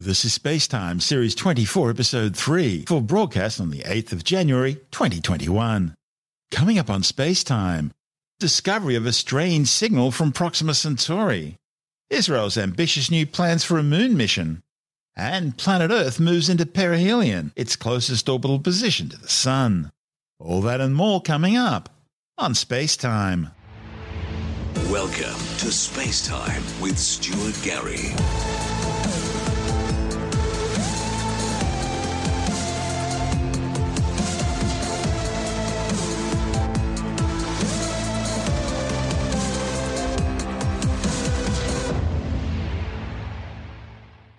This is Spacetime, Series 24, Episode 3, for broadcast on the 8th of January, 2021. Coming up on Spacetime, discovery of a strange signal from Proxima Centauri, Israel's ambitious new plans for a moon mission, and planet Earth moves into perihelion, its closest orbital position to the Sun. All that and more coming up on Spacetime. Welcome to Spacetime with Stuart Gary.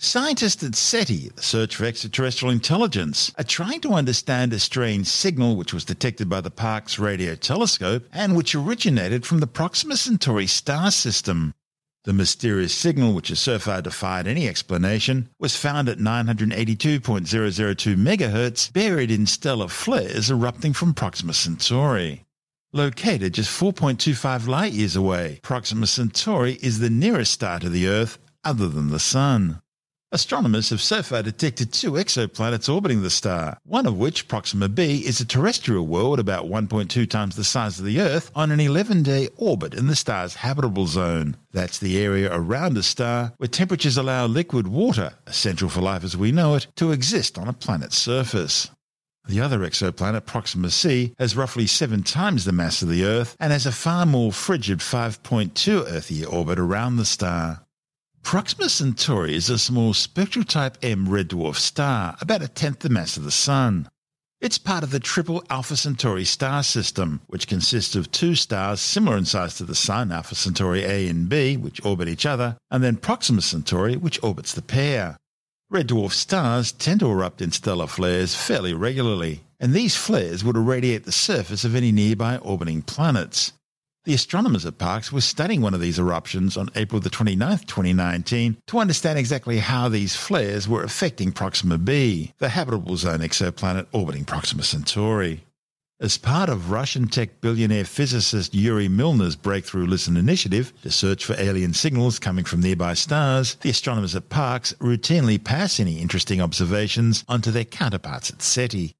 Scientists at SETI, the Search for Extraterrestrial Intelligence, are trying to understand a strange signal which was detected by the Parkes radio telescope and which originated from the Proxima Centauri star system. The mysterious signal, which has so far defied any explanation, was found at 982.002 MHz, buried in stellar flares erupting from Proxima Centauri. Located just 4.25 light years away, Proxima Centauri is the nearest star to the Earth other than the Sun. Astronomers have so far detected two exoplanets orbiting the star, one of which, Proxima b, is a terrestrial world about 1.2 times the size of the Earth on an 11 day orbit in the star's habitable zone. That's the area around a star where temperatures allow liquid water, essential for life as we know it, to exist on a planet's surface. The other exoplanet, Proxima c, has roughly seven times the mass of the Earth and has a far more frigid 5.2 Earth year orbit around the star. Proxima Centauri is a small spectral type M red dwarf star, about a tenth the mass of the Sun. It's part of the triple Alpha Centauri star system, which consists of two stars similar in size to the Sun, Alpha Centauri A and B, which orbit each other, and then Proxima Centauri, which orbits the pair. Red dwarf stars tend to erupt in stellar flares fairly regularly, and these flares would irradiate the surface of any nearby orbiting planets. The astronomers at Parkes were studying one of these eruptions on April the 29th, 2019, to understand exactly how these flares were affecting Proxima b, the habitable zone exoplanet orbiting Proxima Centauri. As part of Russian tech billionaire physicist Yuri Milner's Breakthrough Listen initiative to search for alien signals coming from nearby stars, the astronomers at Parkes routinely pass any interesting observations onto their counterparts at SETI.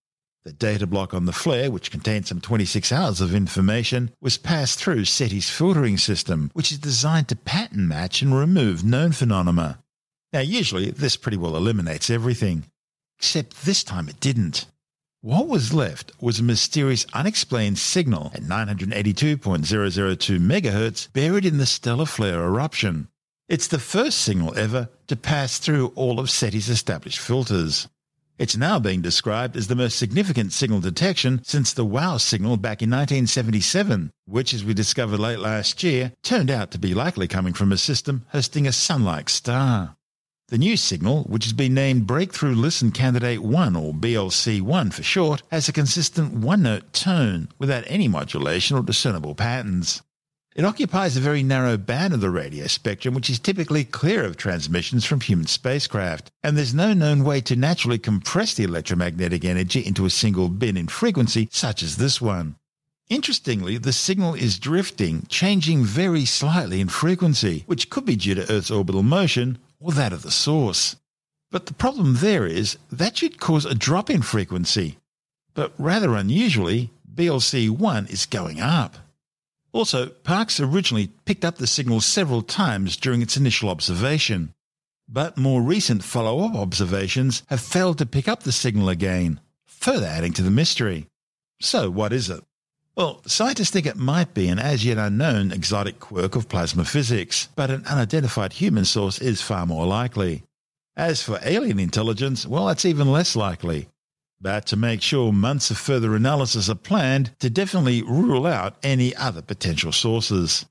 The data block on the flare, which contained some 26 hours of information, was passed through SETI's filtering system, which is designed to pattern match and remove known phenomena. Now, usually this pretty well eliminates everything. Except this time it didn't. What was left was a mysterious unexplained signal at 982.002 MHz buried in the stellar flare eruption. It's the first signal ever to pass through all of SETI's established filters. It's now being described as the most significant signal detection since the WOW signal back in 1977, which, as we discovered late last year, turned out to be likely coming from a system hosting a sun like star. The new signal, which has been named Breakthrough Listen Candidate 1 or BLC1 for short, has a consistent one note tone without any modulation or discernible patterns. It occupies a very narrow band of the radio spectrum, which is typically clear of transmissions from human spacecraft, and there's no known way to naturally compress the electromagnetic energy into a single bin in frequency such as this one. Interestingly, the signal is drifting, changing very slightly in frequency, which could be due to Earth's orbital motion or that of the source. But the problem there is that should cause a drop in frequency. But rather unusually, BLC 1 is going up. Also, Parkes originally picked up the signal several times during its initial observation, but more recent follow up observations have failed to pick up the signal again, further adding to the mystery. So, what is it? Well, scientists think it might be an as yet unknown exotic quirk of plasma physics, but an unidentified human source is far more likely. As for alien intelligence, well, that's even less likely. But to make sure months of further analysis are planned to definitely rule out any other potential sources.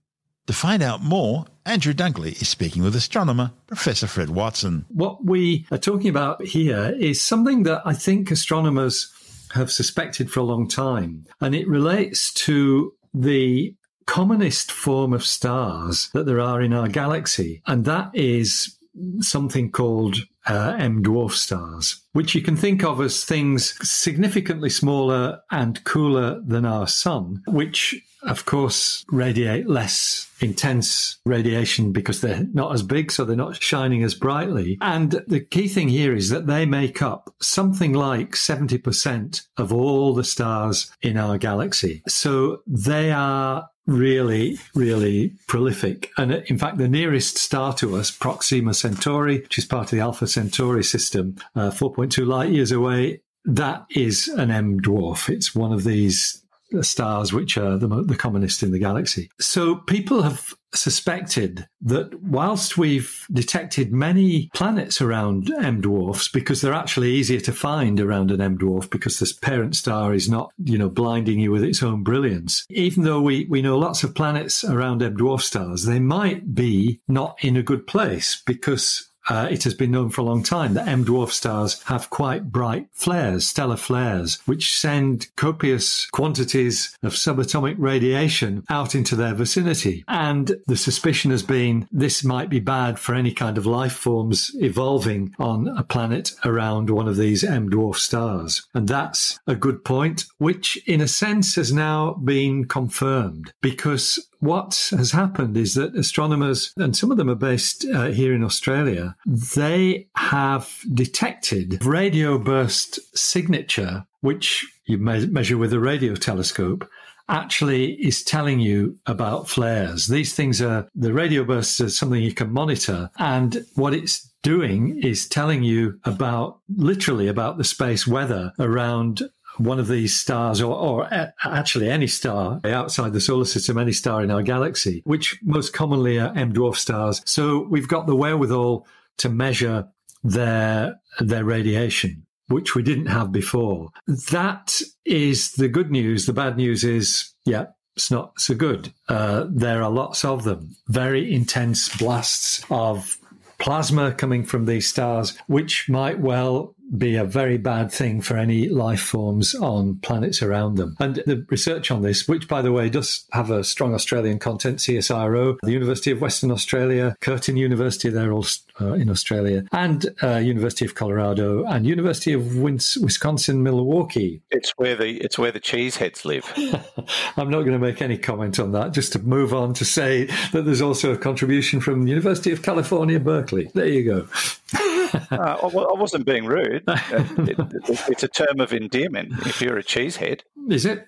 To find out more, Andrew Dunkley is speaking with astronomer Professor Fred Watson. What we are talking about here is something that I think astronomers have suspected for a long time, and it relates to the commonest form of stars that there are in our galaxy, and that is something called uh, M dwarf stars, which you can think of as things significantly smaller and cooler than our sun, which of course, radiate less intense radiation because they're not as big, so they're not shining as brightly. And the key thing here is that they make up something like 70% of all the stars in our galaxy. So they are really, really prolific. And in fact, the nearest star to us, Proxima Centauri, which is part of the Alpha Centauri system, uh, 4.2 light years away, that is an M dwarf. It's one of these stars which are the, the commonest in the galaxy. So people have suspected that whilst we've detected many planets around M dwarfs, because they're actually easier to find around an M dwarf because the parent star is not, you know, blinding you with its own brilliance, even though we, we know lots of planets around M dwarf stars, they might be not in a good place because uh, it has been known for a long time that M dwarf stars have quite bright flares, stellar flares, which send copious quantities of subatomic radiation out into their vicinity. And the suspicion has been this might be bad for any kind of life forms evolving on a planet around one of these M dwarf stars. And that's a good point, which in a sense has now been confirmed because what has happened is that astronomers, and some of them are based uh, here in Australia, they have detected radio burst signature, which you me- measure with a radio telescope, actually is telling you about flares. These things are, the radio bursts are something you can monitor. And what it's doing is telling you about, literally about the space weather around one of these stars, or, or actually any star outside the solar system, any star in our galaxy, which most commonly are M dwarf stars. So we've got the wherewithal to measure their their radiation, which we didn't have before. That is the good news. The bad news is, yeah, it's not so good. Uh, there are lots of them, very intense blasts of plasma coming from these stars, which might well be a very bad thing for any life forms on planets around them. And the research on this, which by the way does have a strong Australian content, CSIRO, the University of Western Australia, Curtin University, they're all uh, in Australia, and uh, University of Colorado and University of Wisconsin Milwaukee. It's where the it's where the cheeseheads live. I'm not going to make any comment on that. Just to move on to say that there's also a contribution from the University of California, Berkeley. There you go. uh, I wasn't being rude. Uh, it, it, it's a term of endearment if you're a cheesehead. Is it?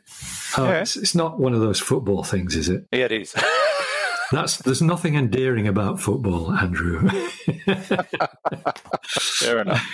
Oh, yeah. it's, it's, not one of those football things, is it? Yeah, it is. That's there's nothing endearing about football, Andrew. Fair enough.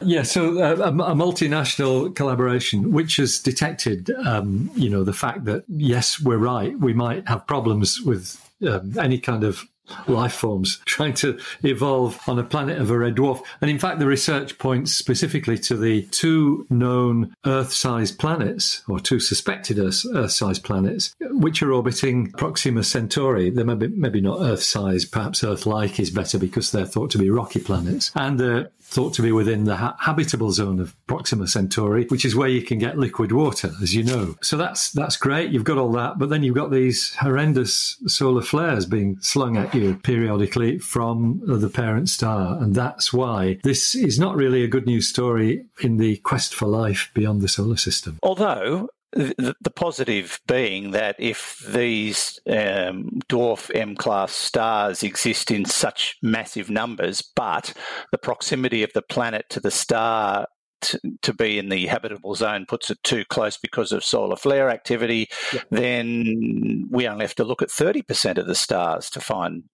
yeah, so uh, a, a, multinational collaboration which has detected, um, you know, the fact that yes, we're right. We might have problems with um, any kind of life forms trying to evolve on a planet of a red dwarf. And in fact, the research points specifically to the two known Earth sized planets, or two suspected Earth sized planets, which are orbiting Proxima Centauri. They may be, maybe not Earth sized, perhaps Earth like is better because they're thought to be rocky planets. And they're thought to be within the ha- habitable zone of Proxima Centauri, which is where you can get liquid water, as you know. So that's that's great. You've got all that, but then you've got these horrendous solar flares being slung at you periodically from the parent star, and that's why this is not really a good news story in the quest for life beyond the solar system. Although the, the, positive being that if these um, dwarf M class stars exist in such massive numbers, but the proximity of the planet to the star to, to be in the habitable zone puts it too close because of solar flare activity, then we only have to look at 30% of the stars to find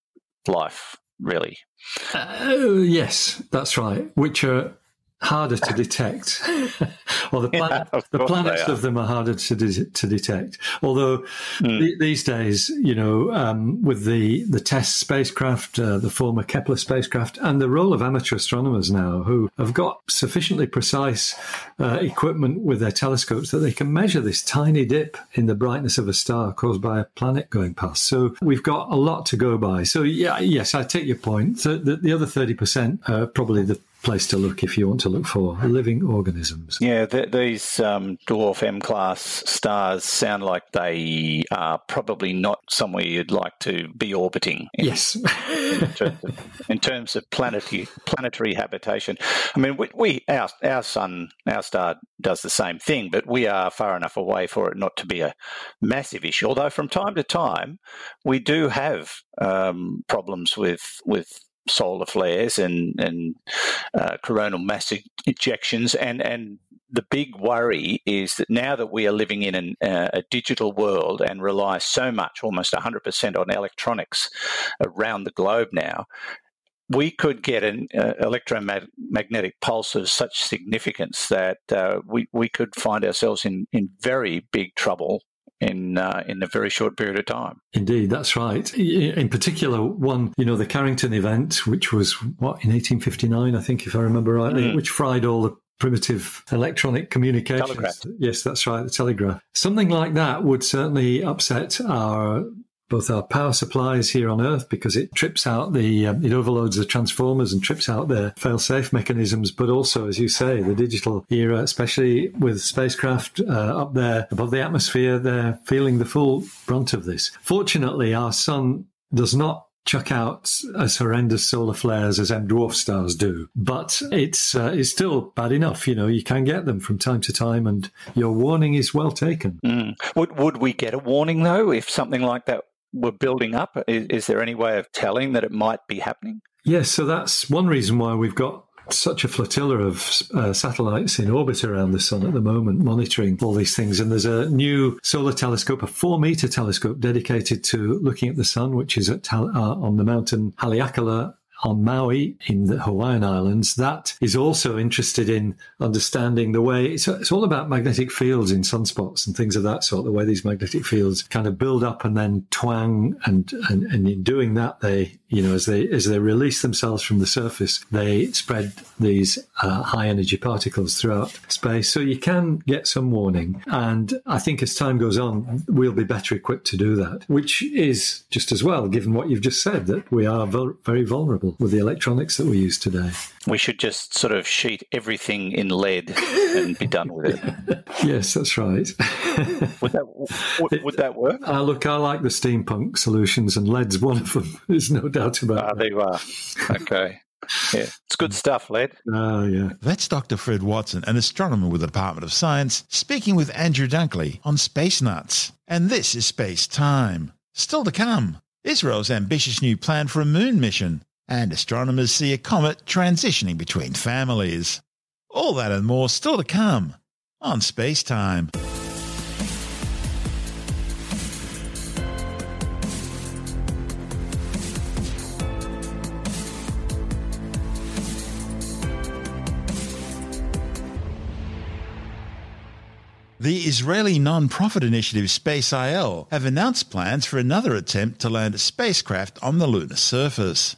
life, really. Uh, yes, that's right. Which are harder to detect. well, the, planet, yeah, the planets of them are harder to, de- to detect. Although mm. th- these days, you know, um, with the, the TESS spacecraft, uh, the former Kepler spacecraft, and the role of amateur astronomers now who have got sufficiently precise uh, equipment with their telescopes that they can measure this tiny dip in the brightness of a star caused by a planet going past. So we've got a lot to go by. So, yeah, yes, I take your point. So the, the other 30% are probably the place to look if you want to look for living organisms. Yeah, th- these um, dwarf M class stars sound like they are probably not somewhere you'd like to be orbiting. In. Yes. in, terms of, in terms of planetary planetary habitation. I mean, we, we our our sun our star does the same thing, but we are far enough away for it not to be a massive issue. Although from time to time we do have um, problems with with solar flares and and uh, coronal mass ejections. And and the big worry is that now that we are living in an, uh, a digital world and rely so much, almost 100% on electronics around the globe now, we could get an uh, electromagnetic pulse of such significance that uh, we, we could find ourselves in, in very big trouble in uh, in a very short period of time. Indeed, that's right. In particular, one you know the Carrington event, which was what in 1859, I think, if I remember rightly, mm. which fried all the primitive electronic communications. Telegraph. Yes, that's right, the telegraph. Something like that would certainly upset our both our power supplies here on Earth because it trips out the, um, it overloads the transformers and trips out their fail-safe mechanisms, but also, as you say, the digital era, especially with spacecraft uh, up there above the atmosphere, they're feeling the full brunt of this. Fortunately, our sun does not chuck out as horrendous solar flares as M dwarf stars do, but it's uh, it's still bad enough. You know, you can get them from time to time, and your warning is well taken. Mm. Would would we get a warning though if something like that were building up? Is, is there any way of telling that it might be happening? Yes, so that's one reason why we've got such a flotilla of uh, satellites in orbit around the sun at the moment, monitoring all these things. And there's a new solar telescope, a four meter telescope dedicated to looking at the sun, which is at uh, on the mountain Haleakala on Maui in the Hawaiian Islands, that is also interested in understanding the way it's, it's, all about magnetic fields in sunspots and things of that sort, the way these magnetic fields kind of build up and then twang. And, and, and in doing that, they, you know, as they, as they release themselves from the surface, they spread these uh, high energy particles throughout space. So you can get some warning. And I think as time goes on, we'll be better equipped to do that, which is just as well, given what you've just said, that we are very vulnerable with the electronics that we use today. We should just sort of sheet everything in lead and be done with it. yes, that's right. would, that, would, would that work? Uh, look, I like the steampunk solutions, and lead's one of them. There's no doubt about it. ah, There you are. Okay. Yeah, it's good stuff, lead. Oh, yeah. That's Dr. Fred Watson, an astronomer with the Department of Science, speaking with Andrew Dunkley on Space Nuts. And this is Space Time. Still to come, Israel's ambitious new plan for a moon mission, and astronomers see a comet transitioning between families. All that and more still to come on Space Time. The Israeli non-profit initiative Space IL have announced plans for another attempt to land a spacecraft on the lunar surface.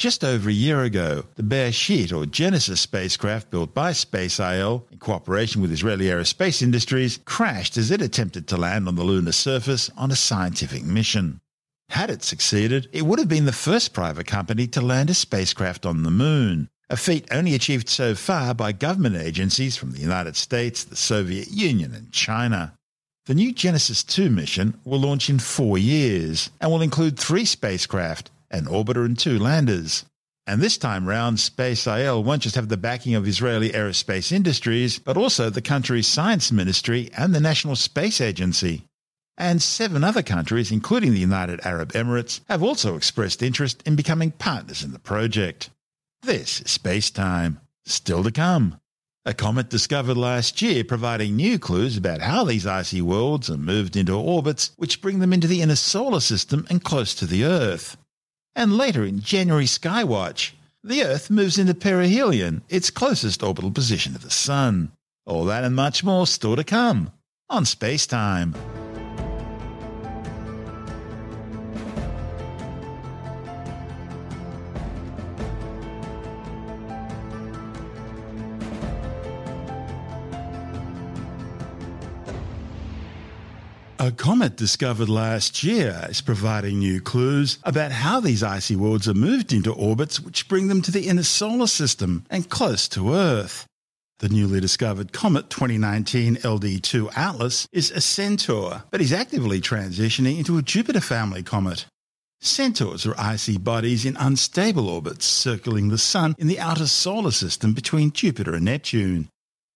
Just over a year ago, the Beresheet or Genesis spacecraft built by Space IL in cooperation with Israeli aerospace industries crashed as it attempted to land on the lunar surface on a scientific mission. Had it succeeded, it would have been the first private company to land a spacecraft on the moon, a feat only achieved so far by government agencies from the United States, the Soviet Union, and China. The new Genesis 2 mission will launch in four years and will include three spacecraft an orbiter and two landers. And this time round, Space IL won't just have the backing of Israeli aerospace industries, but also the country's science ministry and the National Space Agency. And seven other countries, including the United Arab Emirates, have also expressed interest in becoming partners in the project. This is Space Time. Still to come. A comet discovered last year providing new clues about how these icy worlds are moved into orbits which bring them into the inner solar system and close to the Earth. And later in January Skywatch, the Earth moves into perihelion, its closest orbital position to the Sun. All that and much more still to come on Space Time. A comet discovered last year is providing new clues about how these icy worlds are moved into orbits which bring them to the inner solar system and close to Earth. The newly discovered comet 2019 LD2 Atlas is a Centaur, but is actively transitioning into a Jupiter family comet. Centaurs are icy bodies in unstable orbits circling the Sun in the outer solar system between Jupiter and Neptune.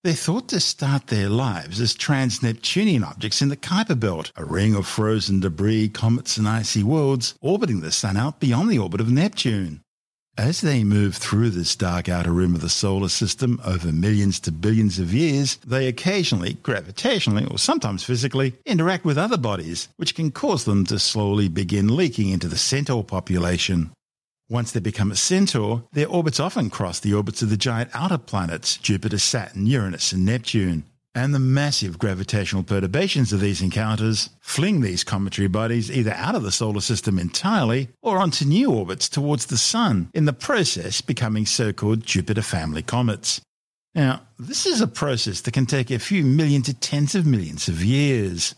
They're thought to start their lives as trans-Neptunian objects in the Kuiper Belt, a ring of frozen debris, comets and icy worlds orbiting the Sun out beyond the orbit of Neptune. As they move through this dark outer rim of the solar system over millions to billions of years, they occasionally, gravitationally or sometimes physically, interact with other bodies, which can cause them to slowly begin leaking into the centaur population. Once they become a centaur, their orbits often cross the orbits of the giant outer planets Jupiter, Saturn, Uranus, and Neptune and the massive gravitational perturbations of these encounters fling these cometary bodies either out of the solar system entirely or onto new orbits towards the Sun, in the process becoming so called Jupiter family comets. Now, this is a process that can take a few million to tens of millions of years.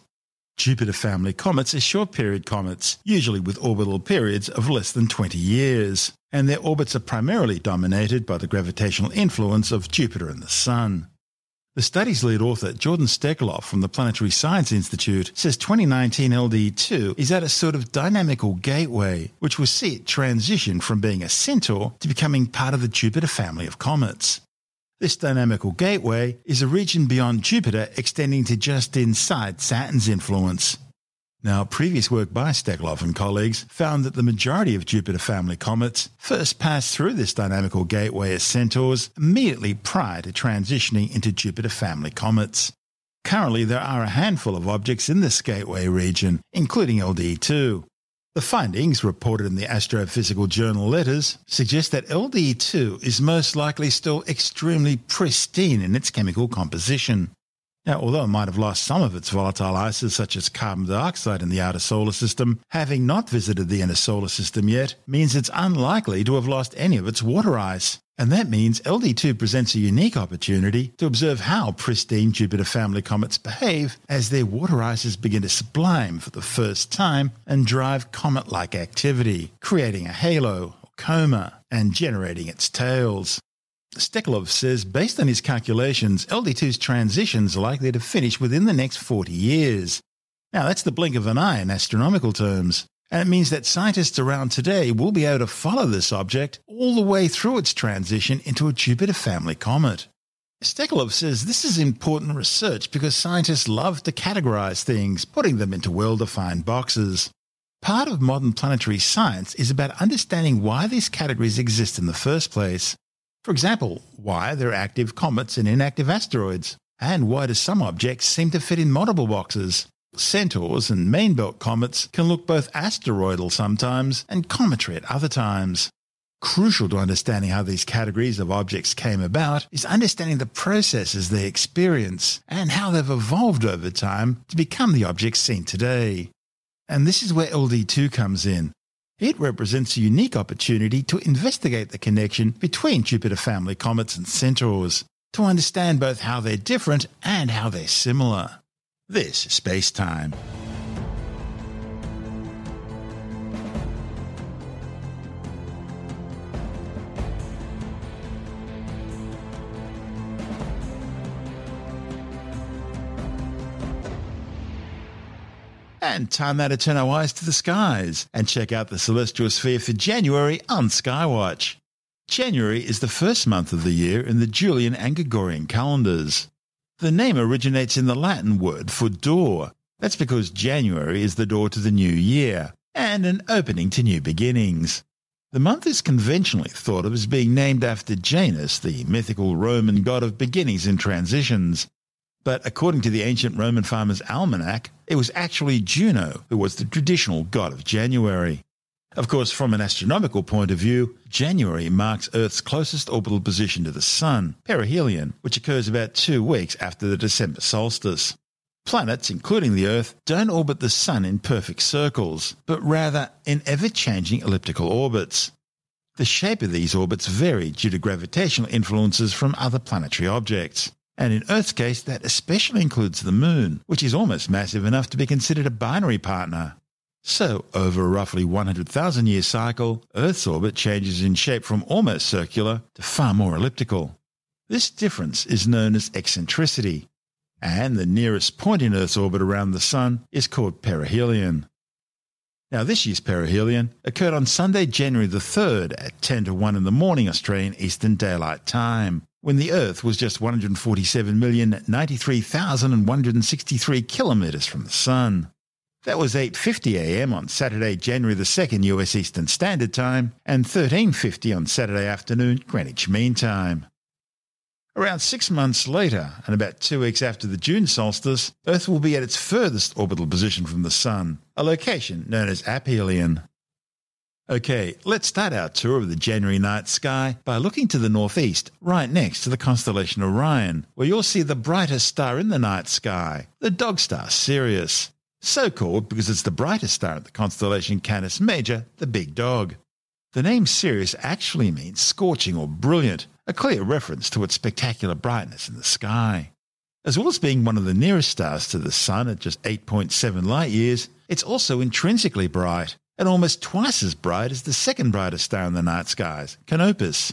Jupiter family comets are short period comets, usually with orbital periods of less than 20 years, and their orbits are primarily dominated by the gravitational influence of Jupiter and the Sun. The study's lead author, Jordan Steckloff from the Planetary Science Institute, says 2019 LD2 is at a sort of dynamical gateway, which will see it transition from being a centaur to becoming part of the Jupiter family of comets. This dynamical gateway is a region beyond Jupiter extending to just inside Saturn's influence. Now, previous work by Steckloff and colleagues found that the majority of Jupiter family comets first pass through this dynamical gateway as centaurs immediately prior to transitioning into Jupiter family comets. Currently, there are a handful of objects in this gateway region, including LD2. The findings, reported in the Astrophysical Journal Letters, suggest that LD2 is most likely still extremely pristine in its chemical composition. Now, although it might have lost some of its volatile ices, such as carbon dioxide in the outer solar system, having not visited the inner solar system yet means it's unlikely to have lost any of its water ice. And that means LD2 presents a unique opportunity to observe how pristine Jupiter family comets behave as their water ices begin to sublime for the first time and drive comet like activity, creating a halo, or coma, and generating its tails. Steckloff says, based on his calculations, LD2's transition is likely to finish within the next 40 years. Now, that's the blink of an eye in astronomical terms, and it means that scientists around today will be able to follow this object all the way through its transition into a Jupiter family comet. Steckloff says this is important research because scientists love to categorize things, putting them into well defined boxes. Part of modern planetary science is about understanding why these categories exist in the first place. For example, why are there active comets and inactive asteroids? And why do some objects seem to fit in multiple boxes? Centaurs and main belt comets can look both asteroidal sometimes and cometary at other times. Crucial to understanding how these categories of objects came about is understanding the processes they experience and how they've evolved over time to become the objects seen today. And this is where LD2 comes in. It represents a unique opportunity to investigate the connection between Jupiter family comets and centaurs, to understand both how they're different and how they're similar. This is Space Time. And time now to turn our eyes to the skies and check out the celestial sphere for January on Skywatch. January is the first month of the year in the Julian and Gregorian calendars. The name originates in the Latin word for door. That's because January is the door to the new year and an opening to new beginnings. The month is conventionally thought of as being named after Janus, the mythical Roman god of beginnings and transitions, but according to the ancient Roman farmer's almanac, it was actually Juno who was the traditional god of January. Of course, from an astronomical point of view, January marks Earth's closest orbital position to the Sun, perihelion, which occurs about two weeks after the December solstice. Planets, including the Earth, don't orbit the Sun in perfect circles, but rather in ever changing elliptical orbits. The shape of these orbits vary due to gravitational influences from other planetary objects. And in Earth's case, that especially includes the Moon, which is almost massive enough to be considered a binary partner. So, over a roughly 100,000 year cycle, Earth's orbit changes in shape from almost circular to far more elliptical. This difference is known as eccentricity, and the nearest point in Earth's orbit around the Sun is called perihelion. Now, this year's perihelion occurred on Sunday, January the 3rd at 10 to 1 in the morning Australian Eastern Daylight Time, when the Earth was just 147,093,163 kilometres from the Sun. That was 8:50 a.m. on Saturday, January the 2nd US Eastern Standard Time and 13:50 on Saturday afternoon Greenwich Mean Time. Around 6 months later and about 2 weeks after the June solstice, Earth will be at its furthest orbital position from the sun, a location known as aphelion. Okay, let's start our tour of the January night sky by looking to the northeast, right next to the constellation Orion, where you'll see the brightest star in the night sky, the dog star Sirius. So called because it's the brightest star in the constellation Canis Major, the big dog. The name Sirius actually means scorching or brilliant, a clear reference to its spectacular brightness in the sky. As well as being one of the nearest stars to the Sun at just 8.7 light years, it's also intrinsically bright, and almost twice as bright as the second brightest star in the night skies, Canopus.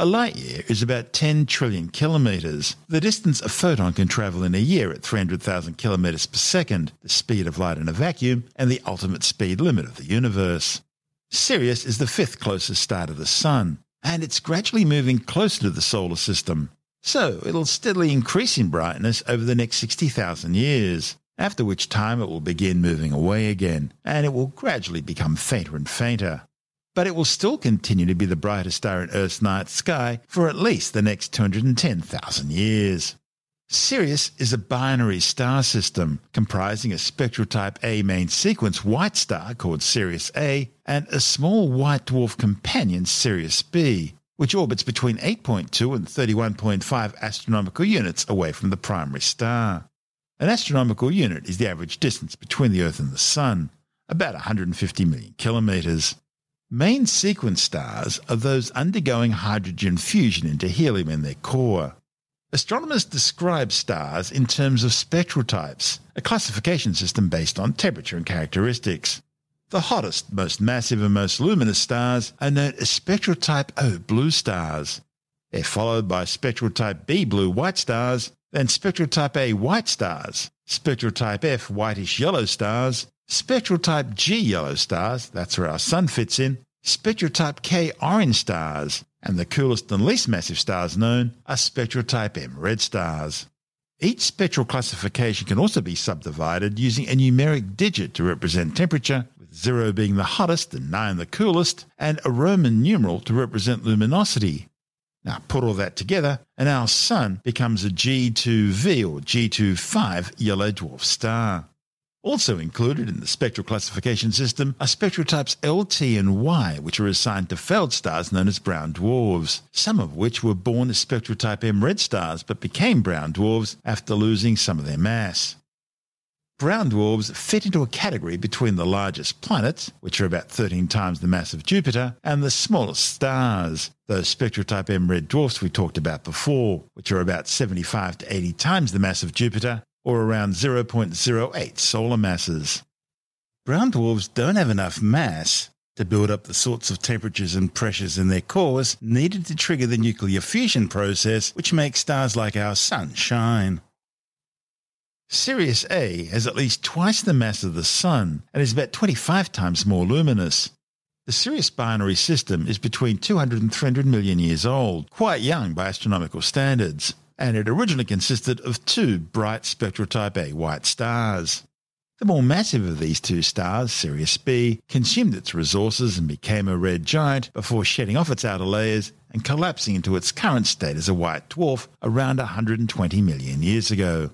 A light year is about 10 trillion kilometres, the distance a photon can travel in a year at 300,000 kilometres per second, the speed of light in a vacuum, and the ultimate speed limit of the universe. Sirius is the fifth closest star to the Sun, and it's gradually moving closer to the solar system. So it'll steadily increase in brightness over the next 60,000 years, after which time it will begin moving away again, and it will gradually become fainter and fainter. But it will still continue to be the brightest star in Earth's night sky for at least the next 210,000 years. Sirius is a binary star system comprising a spectral type A main sequence white star called Sirius A and a small white dwarf companion Sirius B, which orbits between 8.2 and 31.5 astronomical units away from the primary star. An astronomical unit is the average distance between the Earth and the Sun, about 150 million kilometres. Main sequence stars are those undergoing hydrogen fusion into helium in their core. Astronomers describe stars in terms of spectral types, a classification system based on temperature and characteristics. The hottest, most massive, and most luminous stars are known as spectral type O blue stars. They're followed by spectral type B blue white stars, then spectral type A white stars, spectral type F whitish yellow stars, spectral type G yellow stars, that's where our sun fits in, spectral type K orange stars, and the coolest and least massive stars known are spectral type M red stars. Each spectral classification can also be subdivided using a numeric digit to represent temperature, with 0 being the hottest and 9 the coolest, and a Roman numeral to represent luminosity. Now put all that together, and our Sun becomes a G2V or G25 yellow dwarf star. Also included in the spectral classification system are spectral types LT and Y, which are assigned to failed feldstars known as brown dwarfs, some of which were born as spectral type M red stars but became brown dwarfs after losing some of their mass. Brown dwarfs fit into a category between the largest planets, which are about 13 times the mass of Jupiter, and the smallest stars, those spectral type M red dwarfs we talked about before, which are about 75 to 80 times the mass of Jupiter or around 0.08 solar masses. Brown dwarfs don't have enough mass to build up the sorts of temperatures and pressures in their cores needed to trigger the nuclear fusion process which makes stars like our Sun shine. Sirius A has at least twice the mass of the Sun and is about 25 times more luminous. The Sirius binary system is between 200 and 300 million years old, quite young by astronomical standards and it originally consisted of two bright spectral type A white stars. The more massive of these two stars, Sirius B, consumed its resources and became a red giant before shedding off its outer layers and collapsing into its current state as a white dwarf around 120 million years ago.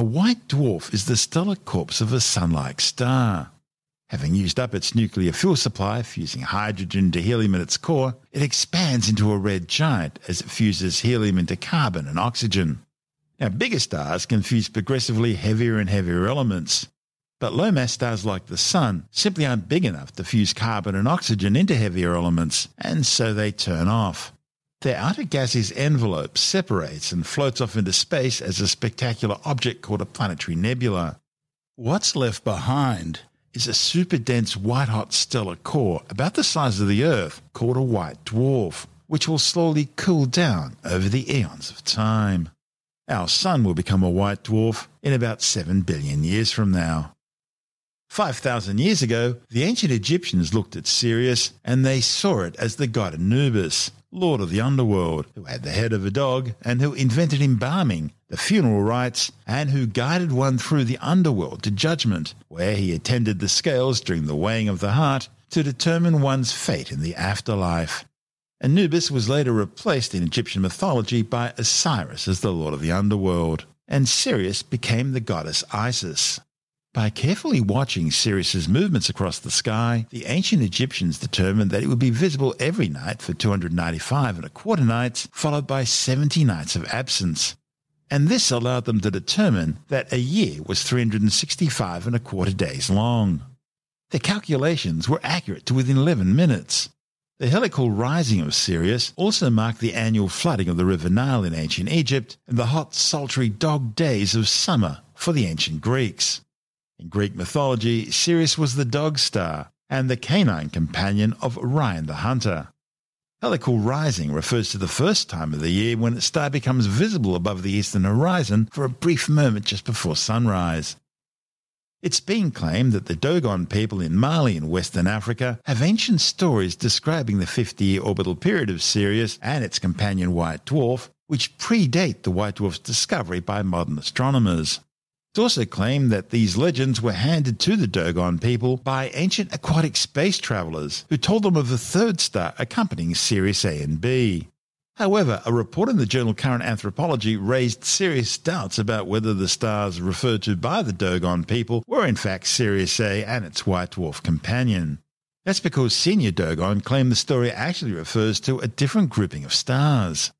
A white dwarf is the stellar corpse of a sun-like star. Having used up its nuclear fuel supply, fusing hydrogen to helium in its core, it expands into a red giant as it fuses helium into carbon and oxygen. Now, bigger stars can fuse progressively heavier and heavier elements, but low mass stars like the Sun simply aren't big enough to fuse carbon and oxygen into heavier elements, and so they turn off. Their outer gaseous envelope separates and floats off into space as a spectacular object called a planetary nebula. What's left behind is a super dense white hot stellar core about the size of the Earth called a white dwarf, which will slowly cool down over the eons of time. Our Sun will become a white dwarf in about 7 billion years from now. 5,000 years ago, the ancient Egyptians looked at Sirius and they saw it as the god Anubis, lord of the underworld, who had the head of a dog and who invented embalming, the funeral rites, and who guided one through the underworld to judgment, where he attended the scales during the weighing of the heart to determine one's fate in the afterlife. Anubis was later replaced in Egyptian mythology by Osiris as the lord of the underworld, and Sirius became the goddess Isis. By carefully watching Sirius's movements across the sky, the ancient Egyptians determined that it would be visible every night for 295 and a quarter nights, followed by 70 nights of absence. And this allowed them to determine that a year was 365 and a quarter days long. Their calculations were accurate to within 11 minutes. The heliacal rising of Sirius also marked the annual flooding of the River Nile in ancient Egypt and the hot, sultry dog days of summer for the ancient Greeks. In Greek mythology, Sirius was the dog star and the canine companion of Orion the hunter. Heliacal rising refers to the first time of the year when a star becomes visible above the eastern horizon for a brief moment just before sunrise. It's been claimed that the Dogon people in Mali in Western Africa have ancient stories describing the 50 year orbital period of Sirius and its companion white dwarf, which predate the white dwarf's discovery by modern astronomers. It's also claimed that these legends were handed to the Dogon people by ancient aquatic space travelers who told them of the third star accompanying Sirius A and B. However, a report in the journal Current Anthropology raised serious doubts about whether the stars referred to by the Dogon people were in fact Sirius A and its white dwarf companion. That's because senior Dogon claim the story actually refers to a different grouping of stars.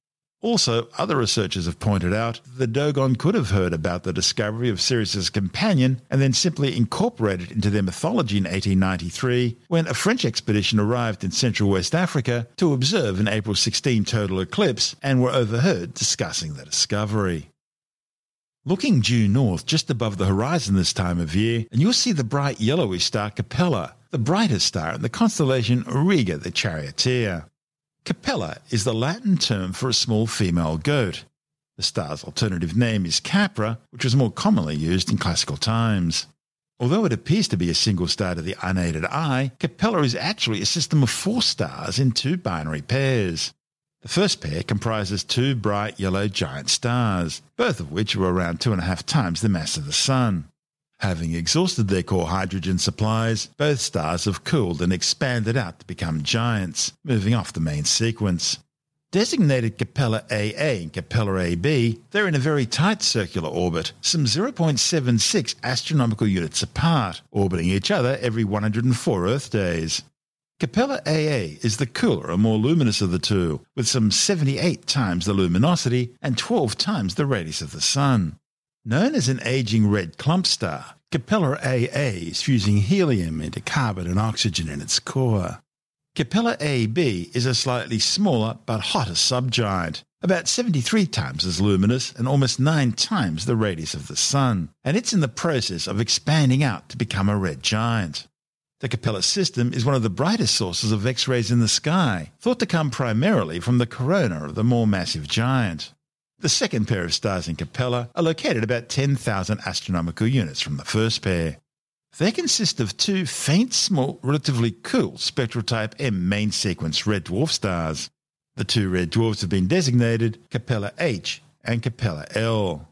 Also, other researchers have pointed out the Dogon could have heard about the discovery of Sirius's companion and then simply incorporated it into their mythology in 1893 when a French expedition arrived in central West Africa to observe an April 16 total eclipse and were overheard discussing the discovery. Looking due north just above the horizon this time of year, and you'll see the bright yellowish star Capella, the brightest star in the constellation Auriga the Charioteer. Capella is the Latin term for a small female goat. The star's alternative name is Capra, which was more commonly used in classical times. Although it appears to be a single star to the unaided eye, Capella is actually a system of four stars in two binary pairs. The first pair comprises two bright yellow giant stars, both of which are around two and a half times the mass of the Sun. Having exhausted their core hydrogen supplies, both stars have cooled and expanded out to become giants, moving off the main sequence. Designated Capella AA and Capella AB, they're in a very tight circular orbit, some 0.76 astronomical units apart, orbiting each other every 104 Earth days. Capella AA is the cooler and more luminous of the two, with some 78 times the luminosity and 12 times the radius of the Sun. Known as an aging red clump star, Capella AA is fusing helium into carbon and oxygen in its core. Capella AB is a slightly smaller but hotter subgiant, about 73 times as luminous and almost 9 times the radius of the Sun, and it's in the process of expanding out to become a red giant. The Capella system is one of the brightest sources of X rays in the sky, thought to come primarily from the corona of the more massive giant. The second pair of stars in Capella are located about 10,000 astronomical units from the first pair. They consist of two faint, small, relatively cool spectral type M main sequence red dwarf stars. The two red dwarfs have been designated Capella H and Capella L.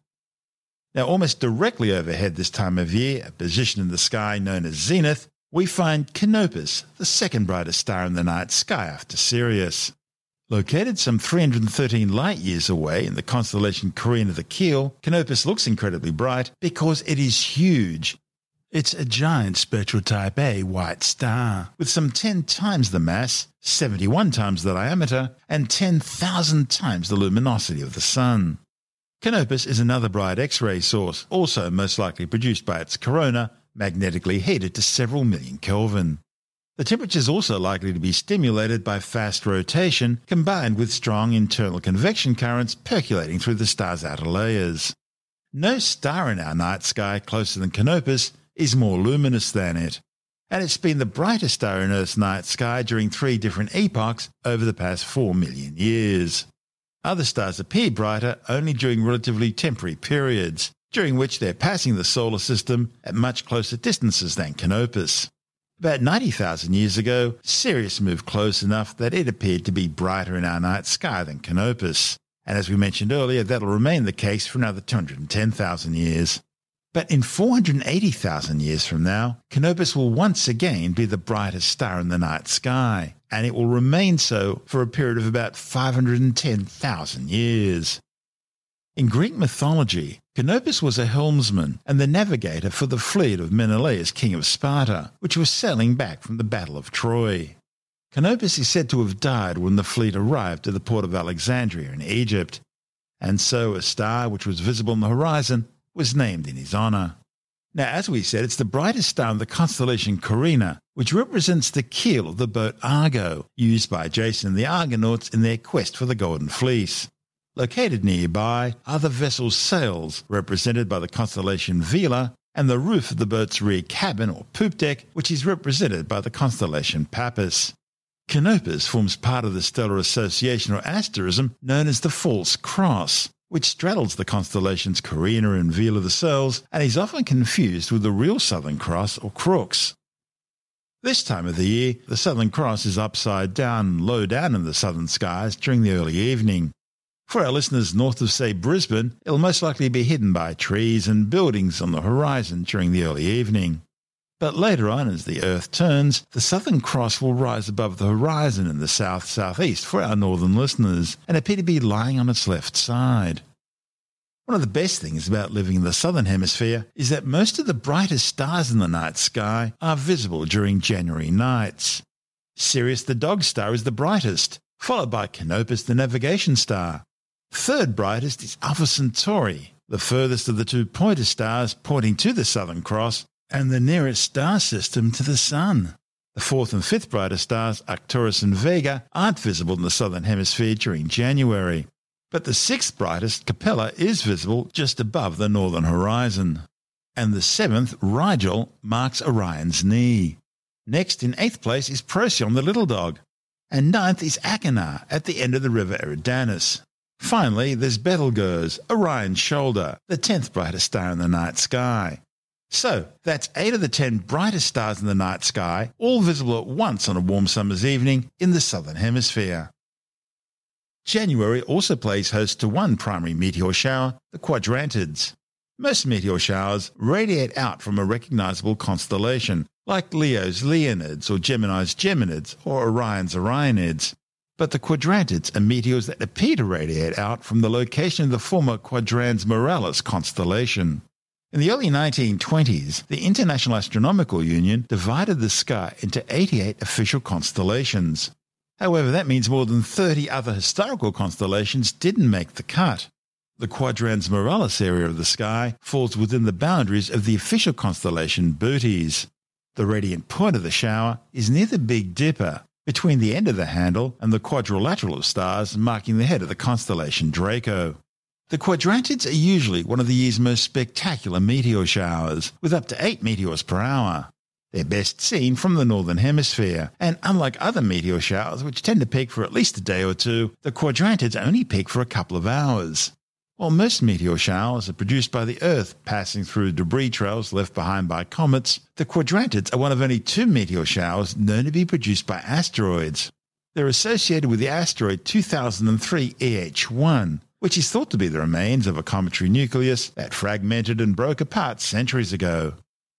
Now, almost directly overhead this time of year, a position in the sky known as zenith, we find Canopus, the second brightest star in the night sky after Sirius. Located some 313 light years away in the constellation Carina the Keel, Canopus looks incredibly bright because it is huge. It's a giant spectral type A white star with some 10 times the mass, 71 times the diameter, and 10,000 times the luminosity of the Sun. Canopus is another bright X ray source, also most likely produced by its corona, magnetically heated to several million Kelvin. The temperature is also likely to be stimulated by fast rotation combined with strong internal convection currents percolating through the star's outer layers. No star in our night sky closer than Canopus is more luminous than it, and it's been the brightest star in Earth's night sky during three different epochs over the past 4 million years. Other stars appear brighter only during relatively temporary periods, during which they're passing the solar system at much closer distances than Canopus. About 90,000 years ago, Sirius moved close enough that it appeared to be brighter in our night sky than Canopus. And as we mentioned earlier, that'll remain the case for another 210,000 years. But in 480,000 years from now, Canopus will once again be the brightest star in the night sky, and it will remain so for a period of about 510,000 years. In Greek mythology, Canopus was a helmsman and the navigator for the fleet of Menelaus, king of Sparta, which was sailing back from the Battle of Troy. Canopus is said to have died when the fleet arrived at the port of Alexandria in Egypt, and so a star which was visible on the horizon was named in his honour. Now, as we said, it's the brightest star in the constellation Carina, which represents the keel of the boat Argo, used by Jason and the Argonauts in their quest for the Golden Fleece. Located nearby are the vessel's sails, represented by the constellation Vela, and the roof of the boat's rear cabin or poop deck, which is represented by the constellation Puppis. Canopus forms part of the stellar association or asterism known as the False Cross, which straddles the constellations Carina and Vela the Sails and is often confused with the real Southern Cross or Crux. This time of the year, the Southern Cross is upside down, low down in the southern skies during the early evening. For our listeners north of, say, Brisbane, it'll most likely be hidden by trees and buildings on the horizon during the early evening. But later on, as the Earth turns, the Southern Cross will rise above the horizon in the south southeast for our northern listeners and appear to be lying on its left side. One of the best things about living in the southern hemisphere is that most of the brightest stars in the night sky are visible during January nights. Sirius the Dog Star is the brightest, followed by Canopus the Navigation Star, Third brightest is Alpha Centauri, the furthest of the two pointer stars pointing to the Southern Cross, and the nearest star system to the Sun. The fourth and fifth brightest stars, Arcturus and Vega, aren't visible in the Southern Hemisphere during January. But the sixth brightest, Capella, is visible just above the northern horizon. And the seventh, Rigel, marks Orion's knee. Next, in eighth place, is Procyon the little dog. And ninth is Achernar at the end of the river Eridanus. Finally, there's Betelgeuse, Orion's shoulder, the 10th brightest star in the night sky. So, that's 8 of the 10 brightest stars in the night sky, all visible at once on a warm summer's evening in the southern hemisphere. January also plays host to one primary meteor shower, the Quadrantids. Most meteor showers radiate out from a recognizable constellation, like Leo's Leonids or Gemini's Geminids or Orion's Orionids but the quadrantids are meteors that appear to radiate out from the location of the former Quadrans Muralis constellation. In the early 1920s, the International Astronomical Union divided the sky into 88 official constellations. However, that means more than 30 other historical constellations didn't make the cut. The Quadrans Muralis area of the sky falls within the boundaries of the official constellation Bootes. The radiant point of the shower is near the Big Dipper, between the end of the handle and the quadrilateral of stars marking the head of the constellation Draco. The quadrantids are usually one of the year's most spectacular meteor showers, with up to 8 meteors per hour. They're best seen from the northern hemisphere, and unlike other meteor showers, which tend to peak for at least a day or two, the quadrantids only peak for a couple of hours. While most meteor showers are produced by the Earth passing through debris trails left behind by comets, the quadrantids are one of only two meteor showers known to be produced by asteroids. They're associated with the asteroid 2003 EH1, which is thought to be the remains of a cometary nucleus that fragmented and broke apart centuries ago.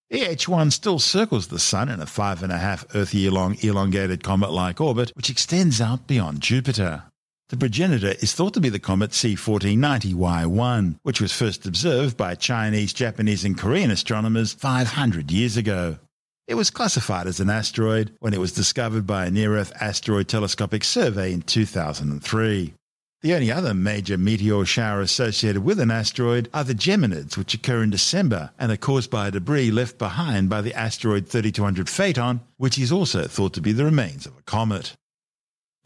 EH1 still circles the Sun in a five and a half Earth year long elongated comet like orbit, which extends out beyond Jupiter. The progenitor is thought to be the comet C1490Y1, which was first observed by Chinese, Japanese, and Korean astronomers 500 years ago. It was classified as an asteroid when it was discovered by a near Earth asteroid telescopic survey in 2003. The only other major meteor shower associated with an asteroid are the Geminids, which occur in December and are caused by debris left behind by the asteroid 3200 Phaethon, which is also thought to be the remains of a comet.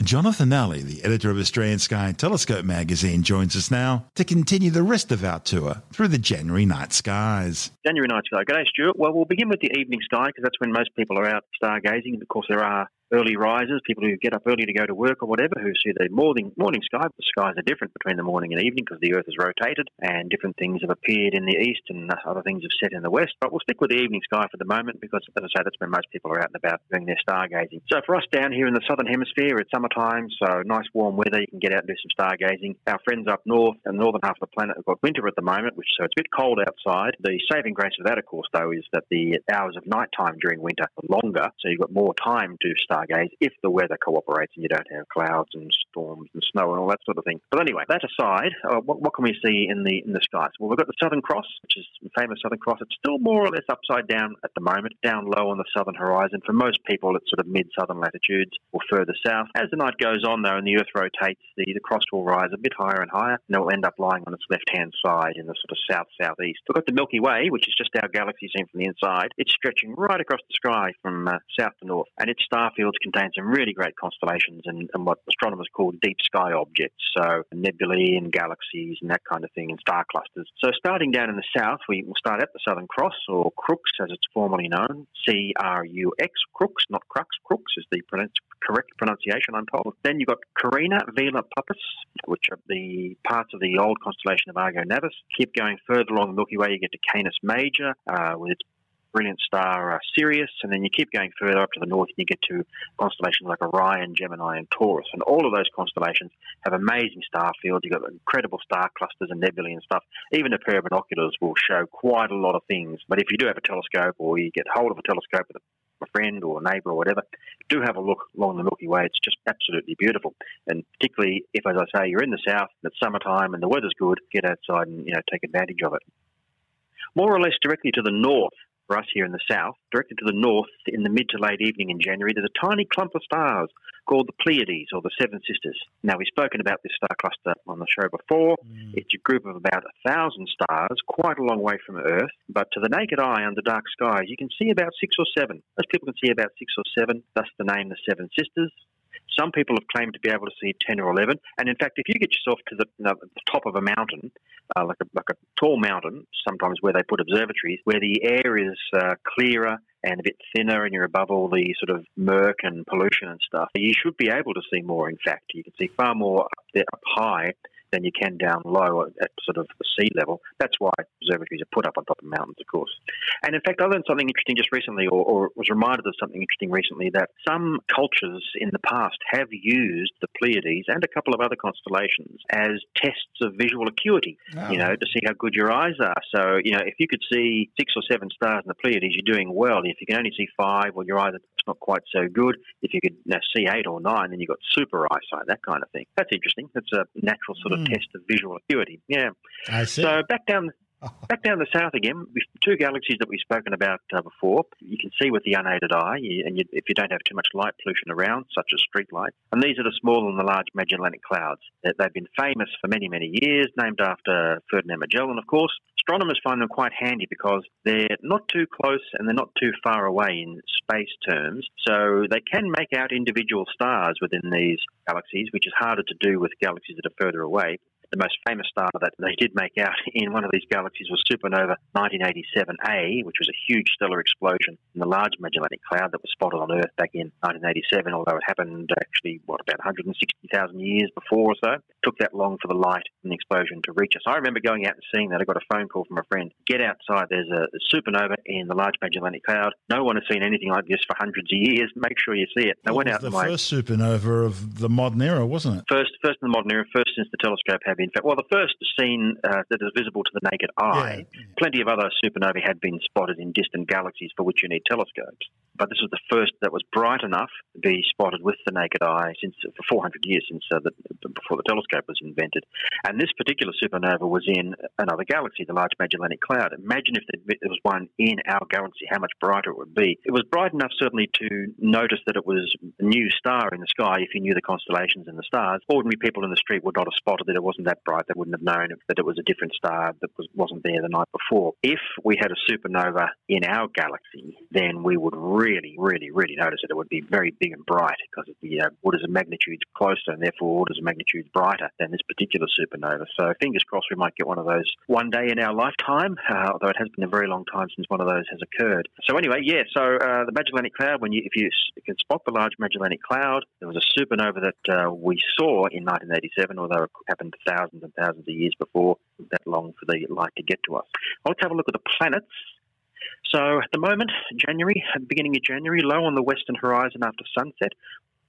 Jonathan Nally, the editor of Australian Sky and Telescope magazine, joins us now to continue the rest of our tour through the January night skies. January night sky. Good day, Stuart. Well, we'll begin with the evening sky because that's when most people are out stargazing. And of course, there are early risers, people who get up early to go to work or whatever, who see the morning morning sky. The skies are different between the morning and evening because the Earth has rotated and different things have appeared in the east and other things have set in the west. But we'll stick with the evening sky for the moment because, as I say, that's when most people are out and about doing their stargazing. So for us down here in the southern hemisphere, it's summertime, so nice warm weather. You can get out and do some stargazing. Our friends up north and northern half of the planet have got winter at the moment, which so it's a bit cold outside. The saving grace of that, of course, though, is that the hours of night time during winter are longer, so you've got more time to stargaze if the weather cooperates and you don't have clouds and storms and snow and all that sort of thing. But anyway, that aside, uh, what, what, can we see in the in the skies? Well, we've got the Southern Cross, which is the famous Southern Cross. It's still more or less upside down at the moment, down low on the southern horizon. For most people, it's sort of mid-southern latitudes or further south. As the night goes on, though, and the Earth rotates, the, the cross will rise a bit higher and higher, and it will end up lying on its left-hand side in the sort of south-southeast. We've got the Milky Way, which is just our galaxy seen from the inside. It's stretching right across the sky from uh, south to north, and its star fields contain some really great constellations and, and what astronomers call deep sky objects, so nebulae and galaxies and that kind of thing, and star clusters. So starting down in the south, we will start at the Southern Cross, or Crux as it's formerly known, C R U X, Crux, not Crux, Crux is the correct pronunciation, I'm told. Then you've got Carina, Vela, Puppis, which are the parts of the old constellation of Argo Navis. Keep going further along the Milky Way, you get to Canis Major, uh, with its brilliant star uh, Sirius, and then you keep going further up to the north and you get to constellations like Orion, Gemini, and Taurus. And all of those constellations have amazing star fields. You've got incredible star clusters and nebulae and stuff. Even a pair of binoculars will show quite a lot of things. But if you do have a telescope or you get hold of a telescope with a friend or a neighbour or whatever, do have a look along the Milky Way. It's just absolutely beautiful. And particularly if, as I say, you're in the south, it's summertime and the weather's good, get outside and you know take advantage of it. More or less directly to the north for us here in the south, directed to the north in the mid to late evening in January, there's a tiny clump of stars called the Pleiades or the Seven Sisters. Now, we've spoken about this star cluster on the show before. Mm. It's a group of about a thousand stars, quite a long way from Earth, but to the naked eye under dark skies, you can see about six or seven. Most people can see about six or seven, thus the name the Seven Sisters. Some people have claimed to be able to see 10 or 11. And in fact, if you get yourself to the, you know, the top of a mountain, uh, like, a, like a tall mountain, sometimes where they put observatories, where the air is uh, clearer and a bit thinner and you're above all the sort of murk and pollution and stuff, you should be able to see more, in fact. You can see far more up, there, up high than you can down low at sort of the sea level. That's why observatories are put up on top of mountains, of course. And in fact, I learned something interesting just recently, or, or was reminded of something interesting recently, that some cultures in the past have used the Pleiades and a couple of other constellations as tests of visual acuity, oh. you know, to see how good your eyes are. So, you know, if you could see six or seven stars in the Pleiades, you're doing well. If you can only see five, well, your eyes are not quite so good. If you could you know, see eight or nine, then you've got super eyesight, that kind of thing. That's interesting. That's a natural sort of. Test of visual acuity. Yeah. I see. So back down Back down the south again, two galaxies that we've spoken about uh, before. You can see with the unaided eye, and you, if you don't have too much light pollution around, such as street lights. And these are the small and the large Magellanic Clouds. They've been famous for many, many years, named after Ferdinand Magellan, of course. Astronomers find them quite handy because they're not too close and they're not too far away in space terms. So they can make out individual stars within these galaxies, which is harder to do with galaxies that are further away the most famous star that they did make out in one of these galaxies was supernova 1987A, which was a huge stellar explosion in the Large Magellanic Cloud that was spotted on Earth back in 1987, although it happened actually, what, about 160,000 years before or so. It took that long for the light and the explosion to reach us. I remember going out and seeing that. I got a phone call from a friend. Get outside, there's a supernova in the Large Magellanic Cloud. No one has seen anything like this for hundreds of years. Make sure you see it. I went out the first supernova of the modern era, wasn't it? First, first in the modern era, first since the telescope had in fact, well, the first seen uh, that is visible to the naked eye. Yeah. Plenty of other supernovae had been spotted in distant galaxies for which you need telescopes but this was the first that was bright enough to be spotted with the naked eye since for 400 years since uh, the, before the telescope was invented. And this particular supernova was in another galaxy, the Large Magellanic Cloud. Imagine if there was one in our galaxy, how much brighter it would be. It was bright enough certainly to notice that it was a new star in the sky if you knew the constellations and the stars. Ordinary people in the street would not have spotted that it wasn't that bright. They wouldn't have known that it was a different star that was, wasn't there the night before. If we had a supernova in our galaxy, then we would really, really, really really notice it, it would be very big and bright because the uh, orders of magnitudes closer and therefore orders of magnitudes brighter than this particular supernova. So fingers crossed we might get one of those one day in our lifetime, uh, although it has been a very long time since one of those has occurred. So anyway, yeah, so uh, the Magellanic Cloud, when you, if you can spot the large Magellanic Cloud, there was a supernova that uh, we saw in 1987, although it happened thousands and thousands of years before that long for the light to get to us. Let's have a look at the planets. So at the moment, January, beginning of January, low on the western horizon after sunset,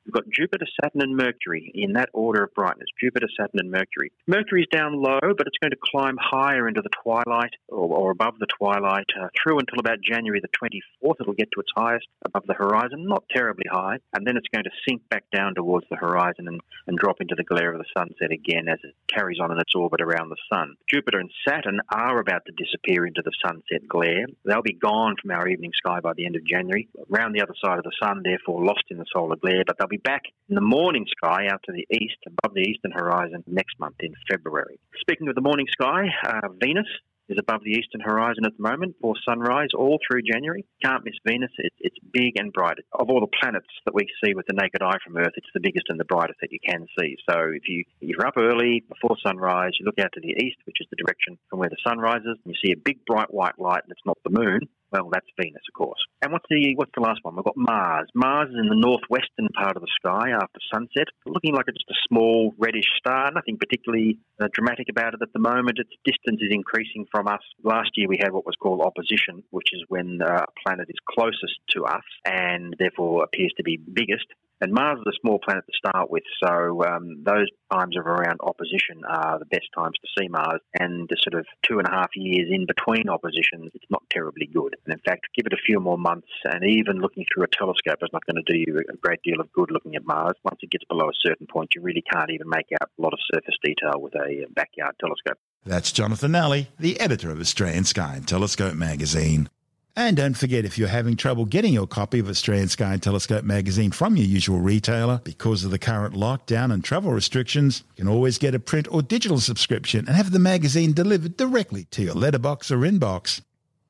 We've got Jupiter, Saturn, and Mercury in that order of brightness Jupiter, Saturn, and Mercury. Mercury's down low, but it's going to climb higher into the twilight or, or above the twilight uh, through until about January the 24th. It'll get to its highest above the horizon, not terribly high, and then it's going to sink back down towards the horizon and, and drop into the glare of the sunset again as it carries on in its orbit around the sun. Jupiter and Saturn are about to disappear into the sunset glare. They'll be gone from our evening sky by the end of January, around the other side of the sun, therefore lost in the solar glare, but they'll be back in the morning sky out to the east, above the eastern horizon, next month in February. Speaking of the morning sky, uh, Venus is above the eastern horizon at the moment for sunrise all through January. Can't miss Venus. It's, it's big and bright. Of all the planets that we see with the naked eye from Earth, it's the biggest and the brightest that you can see. So if you you're up early before sunrise, you look out to the east, which is the direction from where the sun rises, and you see a big bright white light, and it's not the moon. Well, that's Venus, of course. And what's the what's the last one? We've got Mars. Mars is in the northwestern part of the sky after sunset, looking like it's just a small reddish star. Nothing particularly uh, dramatic about it at the moment. Its distance is increasing from us. Last year we had what was called opposition, which is when uh, a planet is closest to us and therefore appears to be biggest. And Mars is a small planet to start with, so um, those times of around opposition are the best times to see Mars. And the sort of two and a half years in between oppositions, it's not terribly good. And in fact, give it a few more months, and even looking through a telescope is not going to do you a great deal of good looking at Mars. Once it gets below a certain point, you really can't even make out a lot of surface detail with a uh, backyard telescope. That's Jonathan Nally, the editor of Australian Sky and Telescope magazine. And don't forget, if you're having trouble getting your copy of Australian Sky and Telescope magazine from your usual retailer because of the current lockdown and travel restrictions, you can always get a print or digital subscription and have the magazine delivered directly to your letterbox or inbox.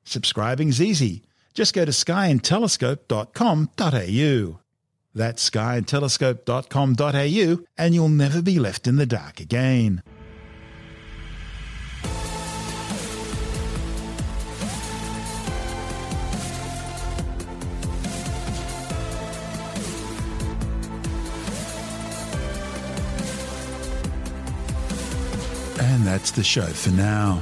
Subscribing's easy. Just go to skyandtelescope.com.au. That's skyandtelescope.com.au and you'll never be left in the dark again. And that's the show for now.